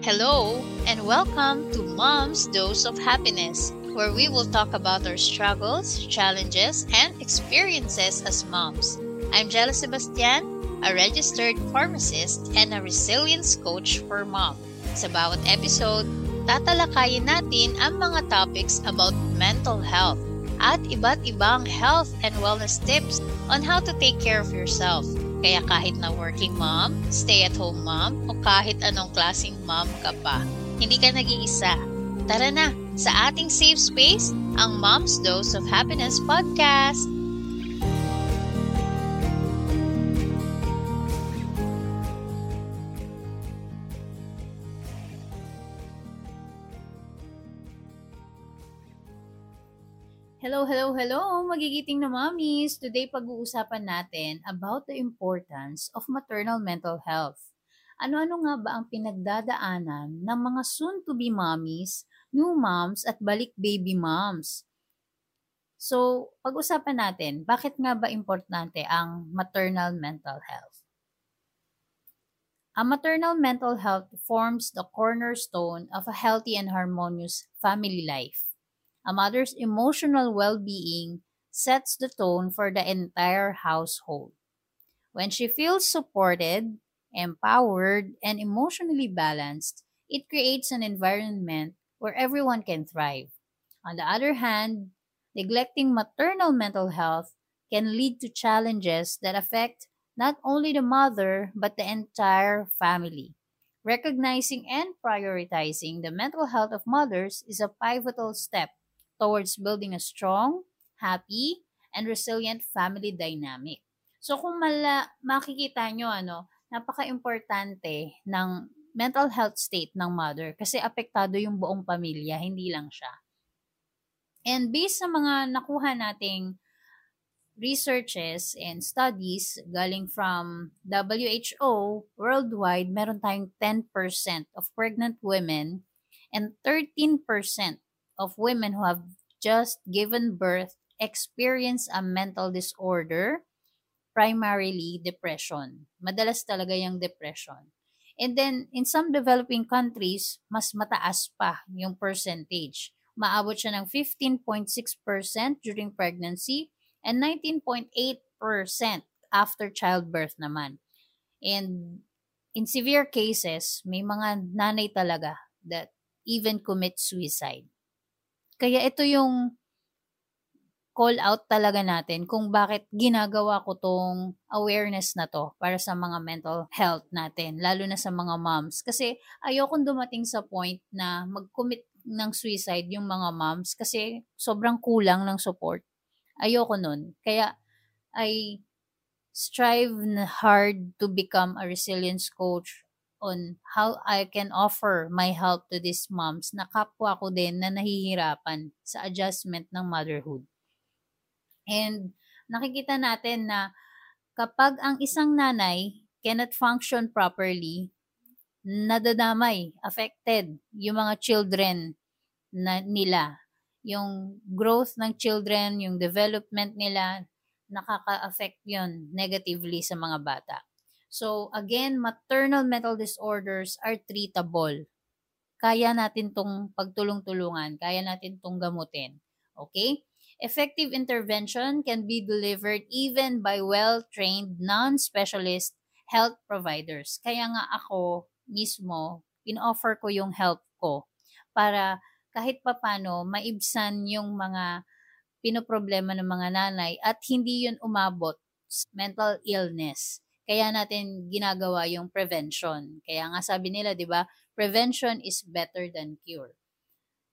Hello, and welcome to Mom's Dose of Happiness, where we will talk about our struggles, challenges, and experiences as moms. I'm Jella Sebastian, a registered pharmacist and a resilience coach for mom. Sa bawat episode, tatalakayin natin ang mga topics about mental health at iba't ibang health and wellness tips on how to take care of yourself. Kaya kahit na working mom, stay-at-home mom, o kahit anong klaseng mom ka pa, hindi ka nag-iisa. Tara na sa ating safe space, ang Mom's Dose of Happiness Podcast! Hello, hello, hello, magigiting na mommies! Today pag-uusapan natin about the importance of maternal mental health. Ano-ano nga ba ang pinagdadaanan ng mga soon-to-be mommies, new moms at balik baby moms? So, pag-usapan natin, bakit nga ba importante ang maternal mental health? Ang maternal mental health forms the cornerstone of a healthy and harmonious family life. A mother's emotional well being sets the tone for the entire household. When she feels supported, empowered, and emotionally balanced, it creates an environment where everyone can thrive. On the other hand, neglecting maternal mental health can lead to challenges that affect not only the mother but the entire family. Recognizing and prioritizing the mental health of mothers is a pivotal step towards building a strong, happy, and resilient family dynamic. So kung mala, makikita nyo, ano, napaka-importante ng mental health state ng mother kasi apektado yung buong pamilya, hindi lang siya. And based sa mga nakuha nating researches and studies galing from WHO worldwide, meron tayong 10% of pregnant women and 13% of women who have just given birth experience a mental disorder, primarily depression. Madalas talaga yung depression. And then, in some developing countries, mas mataas pa yung percentage. Maabot siya ng 15.6% during pregnancy and 19.8% after childbirth naman. And in severe cases, may mga nanay talaga that even commit suicide. Kaya ito yung call out talaga natin kung bakit ginagawa ko tong awareness na to para sa mga mental health natin, lalo na sa mga moms. Kasi ayokong dumating sa point na mag-commit ng suicide yung mga moms kasi sobrang kulang ng support. Ayoko nun. Kaya I strive hard to become a resilience coach on how I can offer my help to these moms na kapwa ko din na nahihirapan sa adjustment ng motherhood. And nakikita natin na kapag ang isang nanay cannot function properly, nadadamay, affected yung mga children na nila. Yung growth ng children, yung development nila, nakaka-affect yon negatively sa mga bata. So, again, maternal mental disorders are treatable. Kaya natin tong pagtulong-tulungan, kaya natin tong gamutin. Okay? Effective intervention can be delivered even by well-trained non-specialist health providers. Kaya nga ako mismo, in-offer ko yung help ko para kahit papano maibsan yung mga pinoproblema ng mga nanay at hindi yun umabot mental illness. Kaya natin ginagawa yung prevention. Kaya nga sabi nila, 'di ba, prevention is better than cure.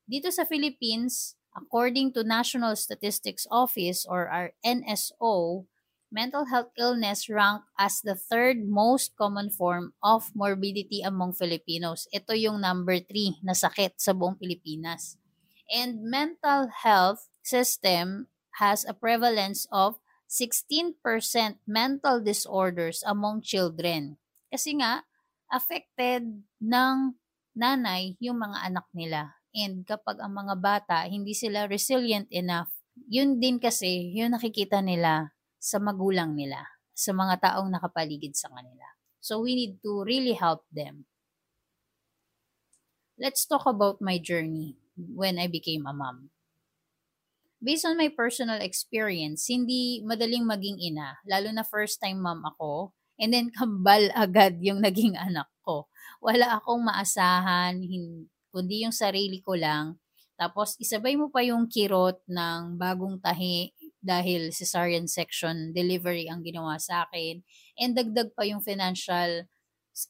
Dito sa Philippines, according to National Statistics Office or our NSO, mental health illness rank as the third most common form of morbidity among Filipinos. Ito yung number 3 na sakit sa buong Pilipinas. And mental health system has a prevalence of 16% mental disorders among children. Kasi nga, affected ng nanay yung mga anak nila. And kapag ang mga bata, hindi sila resilient enough, yun din kasi yung nakikita nila sa magulang nila, sa mga taong nakapaligid sa kanila. So we need to really help them. let's talk about my journey when I became a mom. Based on my personal experience, hindi madaling maging ina, lalo na first time mom ako, and then kambal agad yung naging anak ko. Wala akong maasahan, kundi yung sarili ko lang. Tapos isabay mo pa yung kirot ng bagong tahi dahil cesarean section delivery ang ginawa sa akin. And dagdag pa yung financial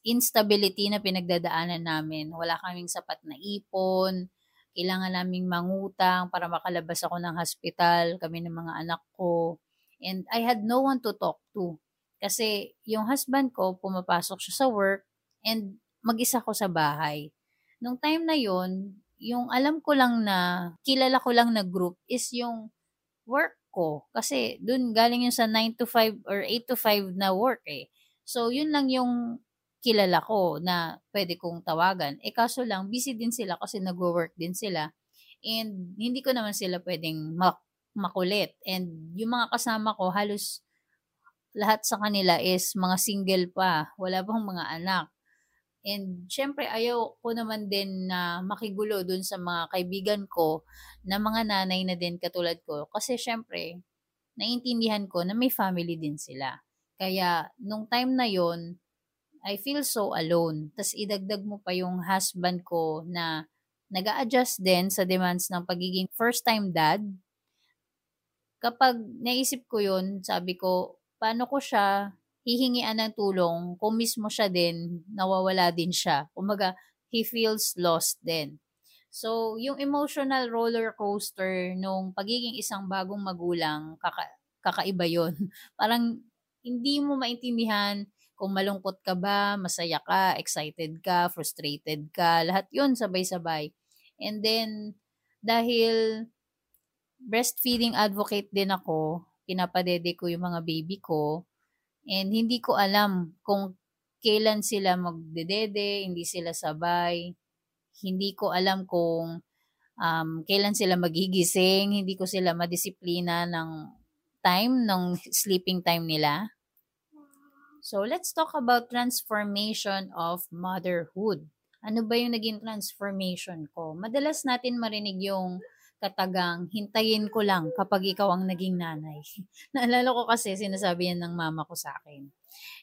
instability na pinagdadaanan namin. Wala kaming sapat na ipon, kailangan naming mangutang para makalabas ako ng hospital, kami ng mga anak ko. And I had no one to talk to. Kasi yung husband ko, pumapasok siya sa work and mag-isa ko sa bahay. Nung time na yon yung alam ko lang na, kilala ko lang na group is yung work ko. Kasi dun galing yung sa 9 to 5 or 8 to 5 na work eh. So, yun lang yung kilala ko na pwede kong tawagan. Eh kaso lang, busy din sila kasi nag-work din sila. And hindi ko naman sila pwedeng mak- makulit. And yung mga kasama ko, halos lahat sa kanila is mga single pa. Wala pang mga anak. And syempre, ayaw ko naman din na makigulo dun sa mga kaibigan ko na mga nanay na din katulad ko. Kasi syempre, naiintindihan ko na may family din sila. Kaya, nung time na yon I feel so alone. Tapos idagdag mo pa yung husband ko na nag adjust din sa demands ng pagiging first-time dad. Kapag naisip ko yun, sabi ko, paano ko siya hihingian ng tulong kung mismo siya din, nawawala din siya. Kumaga, he feels lost din. So, yung emotional roller coaster nung pagiging isang bagong magulang, kaka, kakaiba yon Parang hindi mo maintindihan kung malungkot ka ba, masaya ka, excited ka, frustrated ka, lahat yun sabay-sabay. And then, dahil breastfeeding advocate din ako, pinapadede ko yung mga baby ko, and hindi ko alam kung kailan sila magdedede, hindi sila sabay, hindi ko alam kung um, kailan sila magigising, hindi ko sila madisiplina ng time, ng sleeping time nila. So, let's talk about transformation of motherhood. Ano ba yung naging transformation ko? Madalas natin marinig yung katagang, hintayin ko lang kapag ikaw ang naging nanay. Naalala ko kasi sinasabi yan ng mama ko sa akin.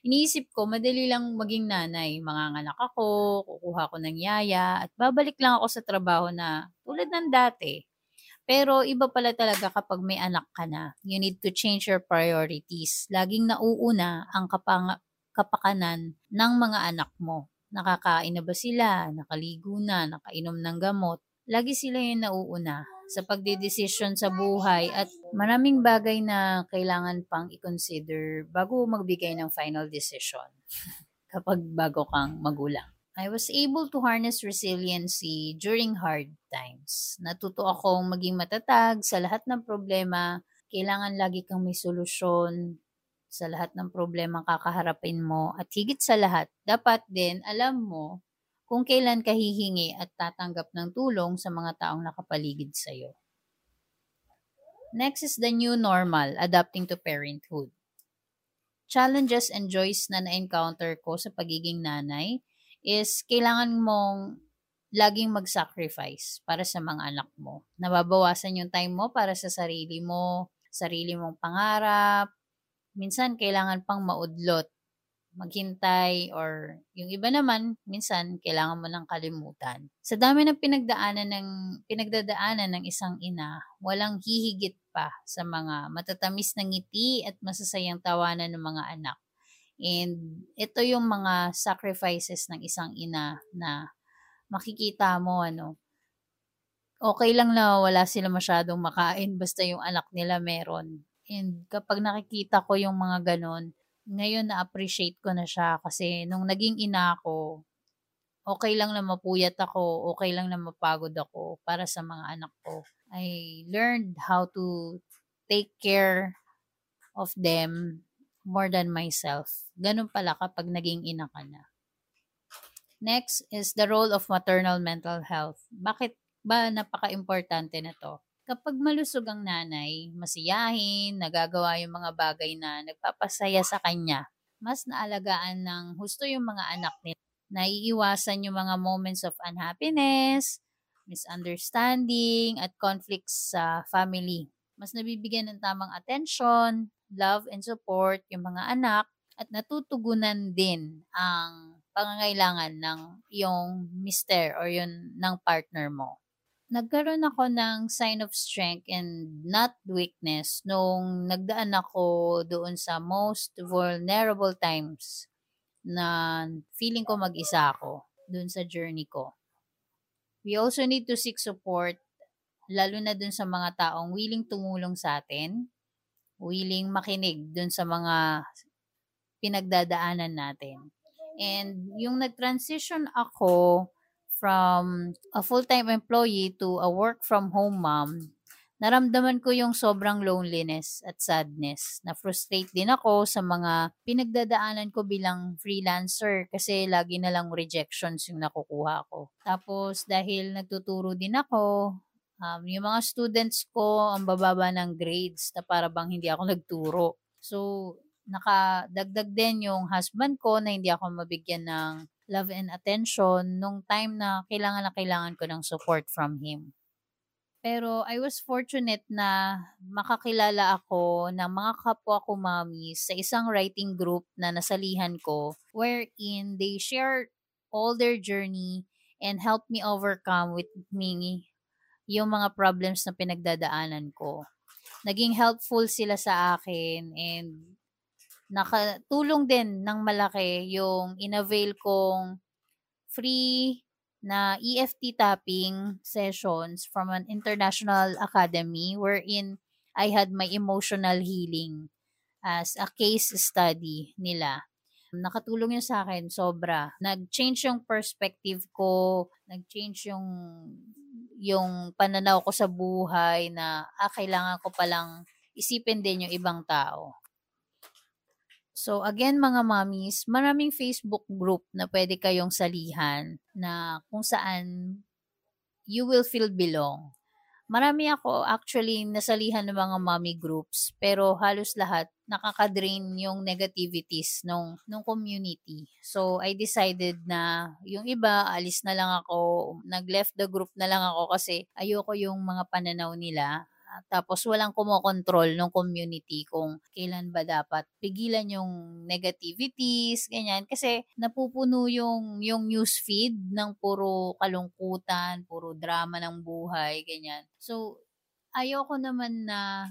Iniisip ko, madali lang maging nanay. Manganganak ako, kukuha ko ng yaya, at babalik lang ako sa trabaho na tulad ng dati. Pero iba pala talaga kapag may anak ka na. You need to change your priorities. Laging nauuna ang kapang, kapakanan ng mga anak mo. Nakakain na ba sila? Nakaligo na? Nakainom ng gamot? Lagi sila yung nauuna sa pagdidesisyon sa buhay at maraming bagay na kailangan pang i-consider bago magbigay ng final decision kapag bago kang magulang. I was able to harness resiliency during hard times. Natuto akong maging matatag sa lahat ng problema. Kailangan lagi kang may solusyon sa lahat ng problema kakaharapin mo. At higit sa lahat, dapat din alam mo kung kailan ka hihingi at tatanggap ng tulong sa mga taong nakapaligid sa iyo. Next is the new normal, adapting to parenthood. Challenges and joys na na-encounter ko sa pagiging nanay is kailangan mong laging mag-sacrifice para sa mga anak mo. Nababawasan yung time mo para sa sarili mo, sarili mong pangarap. Minsan, kailangan pang maudlot, maghintay, or yung iba naman, minsan, kailangan mo nang kalimutan. Sa dami ng pinagdaanan ng, pinagdadaanan ng isang ina, walang hihigit pa sa mga matatamis na ngiti at masasayang tawanan ng mga anak And ito yung mga sacrifices ng isang ina na makikita mo ano, okay lang na wala sila masyadong makain basta yung anak nila meron. And kapag nakikita ko yung mga ganon, ngayon na-appreciate ko na siya kasi nung naging ina ako, okay lang na mapuyat ako, okay lang na mapagod ako para sa mga anak ko. I learned how to take care of them more than myself. Ganun pala kapag naging ina ka na. Next is the role of maternal mental health. Bakit ba napaka-importante na to? Kapag malusog ang nanay, masiyahin, nagagawa yung mga bagay na nagpapasaya sa kanya, mas naalagaan ng husto yung mga anak nila. Naiiwasan yung mga moments of unhappiness, misunderstanding, at conflicts sa family. Mas nabibigyan ng tamang attention, love, and support yung mga anak at natutugunan din ang pangangailangan ng yung mister or yun ng partner mo. Nagkaroon ako ng sign of strength and not weakness nung nagdaan ako doon sa most vulnerable times na feeling ko mag-isa ako doon sa journey ko. We also need to seek support lalo na doon sa mga taong willing tumulong sa atin, willing makinig doon sa mga pinagdadaanan natin. And yung nag-transition ako from a full-time employee to a work from home mom, naramdaman ko yung sobrang loneliness at sadness. Na-frustrate din ako sa mga pinagdadaanan ko bilang freelancer kasi lagi na lang rejections yung nakukuha ko. Tapos dahil nagtuturo din ako, um, yung mga students ko ang bababa ng grades na para bang hindi ako nagturo. So, nakadagdag din yung husband ko na hindi ako mabigyan ng love and attention nung time na kailangan na kailangan ko ng support from him. Pero I was fortunate na makakilala ako ng mga kapwa ko mami sa isang writing group na nasalihan ko wherein they share all their journey and help me overcome with me yung mga problems na pinagdadaanan ko. Naging helpful sila sa akin and nakatulong din ng malaki yung inavail kong free na EFT tapping sessions from an international academy wherein I had my emotional healing as a case study nila. Nakatulong yun sa akin, sobra. Nag-change yung perspective ko, nag-change yung yung pananaw ko sa buhay na ah, kailangan ko palang isipin din yung ibang tao. So again mga mommies, maraming Facebook group na pwede kayong salihan na kung saan you will feel belong. Marami ako actually nasalihan ng mga mommy groups pero halos lahat nakaka-drain yung negativities nung nung community. So I decided na yung iba alis na lang ako, nag-left the group na lang ako kasi ayoko yung mga pananaw nila tapos walang kumokontrol ng community kung kailan ba dapat pigilan yung negativities, ganyan. Kasi napupuno yung, yung news feed ng puro kalungkutan, puro drama ng buhay, ganyan. So, ayoko naman na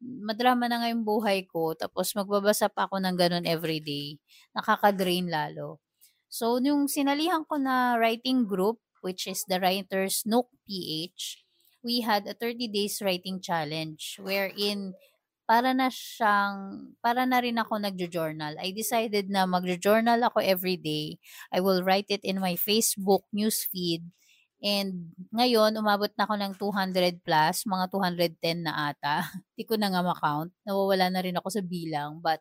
madrama na nga yung buhay ko, tapos magbabasa pa ako ng ganun everyday. Nakaka-drain lalo. So, yung sinalihan ko na writing group, which is the Writer's Nook PH, we had a 30 days writing challenge wherein para na siyang, para na rin ako nagjo-journal. I decided na magjo-journal ako every day. I will write it in my Facebook newsfeed. And ngayon, umabot na ako ng 200 plus, mga 210 na ata. Hindi ko na nga ma-count. Nawawala na rin ako sa bilang. But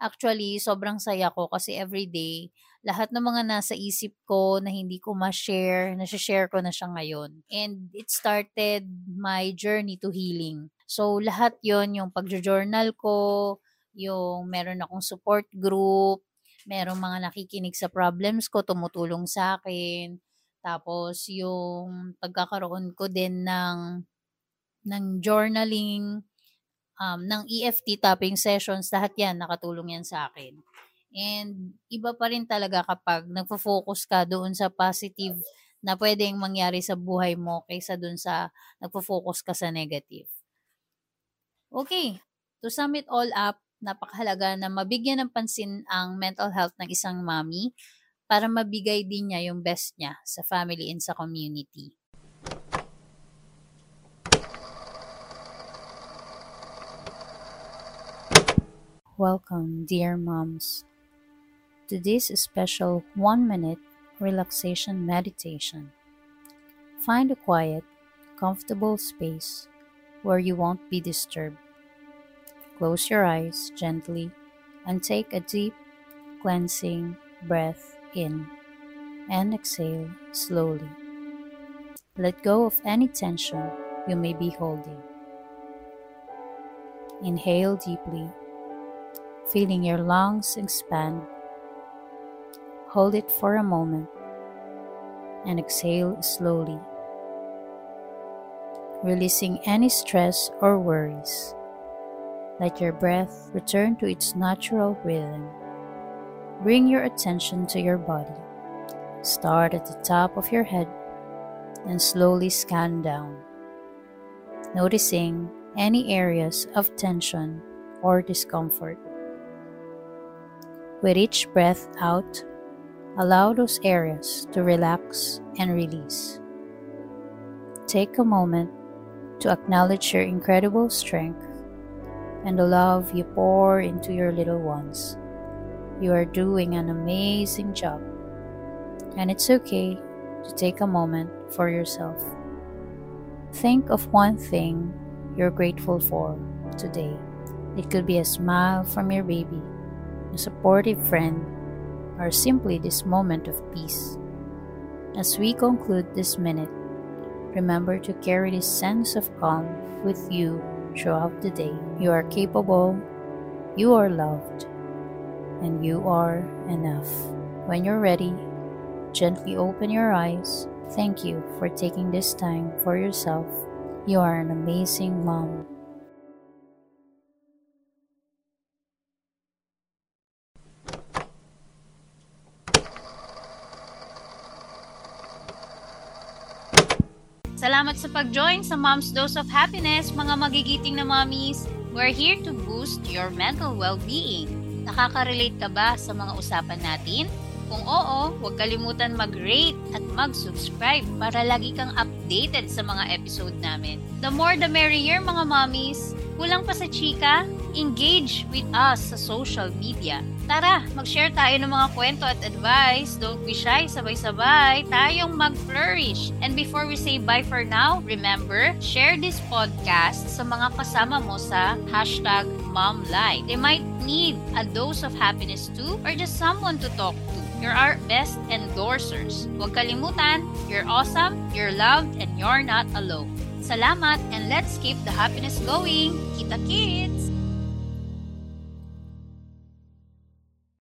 actually, sobrang saya ko kasi every day, lahat ng mga nasa isip ko na hindi ko ma-share, na-share ko na siya ngayon. And it started my journey to healing. So, lahat yon yung pagjo-journal ko, yung meron akong support group, merong mga nakikinig sa problems ko, tumutulong sa akin. Tapos, yung pagkakaroon ko din ng, ng journaling, um, ng EFT tapping sessions, lahat yan, nakatulong yan sa akin. And iba pa rin talaga kapag nagfo-focus ka doon sa positive na pwedeng mangyari sa buhay mo kaysa doon sa nagfo-focus ka sa negative. Okay, to sum it all up, napakahalaga na mabigyan ng pansin ang mental health ng isang mami para mabigay din niya yung best niya sa family and sa community. Welcome, dear moms, to this special one minute relaxation meditation. Find a quiet, comfortable space where you won't be disturbed. Close your eyes gently and take a deep, cleansing breath in and exhale slowly. Let go of any tension you may be holding. Inhale deeply, feeling your lungs expand hold it for a moment and exhale slowly, releasing any stress or worries. Let your breath return to its natural rhythm. Bring your attention to your body. Start at the top of your head and slowly scan down, noticing any areas of tension or discomfort. With each breath out, allow those areas to relax and release. Take a moment to acknowledge your incredible strength and the love you pour into your little ones. You are doing an amazing job, and it's okay to take a moment for yourself. Think of one thing you're grateful for today. It could be a smile from your baby a supportive friend, or simply this moment of peace. As we conclude this minute, remember to carry this sense of calm with you throughout the day. You are capable, you are loved, and you are enough. When you're ready, gently open your eyes. Thank you for taking this time for yourself. You are an amazing mom. Salamat sa pag-join sa Mom's Dose of Happiness, mga magigiting na mommies. We're here to boost your mental well-being. Nakaka-relate ka ba sa mga usapan natin? Kung oo, huwag kalimutan mag-rate at mag-subscribe para lagi kang updated sa mga episode namin. The more the merrier mga mommies. Kulang pa sa chika? Engage with us sa social media. Tara, mag-share tayo ng mga kwento at advice. Don't be shy, sabay-sabay tayong mag-flourish. And before we say bye for now, remember, share this podcast sa mga kasama mo sa hashtag MomLife. They might need a dose of happiness too or just someone to talk to. You're our best endorsers. Huwag kalimutan, you're awesome, you're loved, and you're not alone. Salamat and let's keep the happiness going. Kita kids!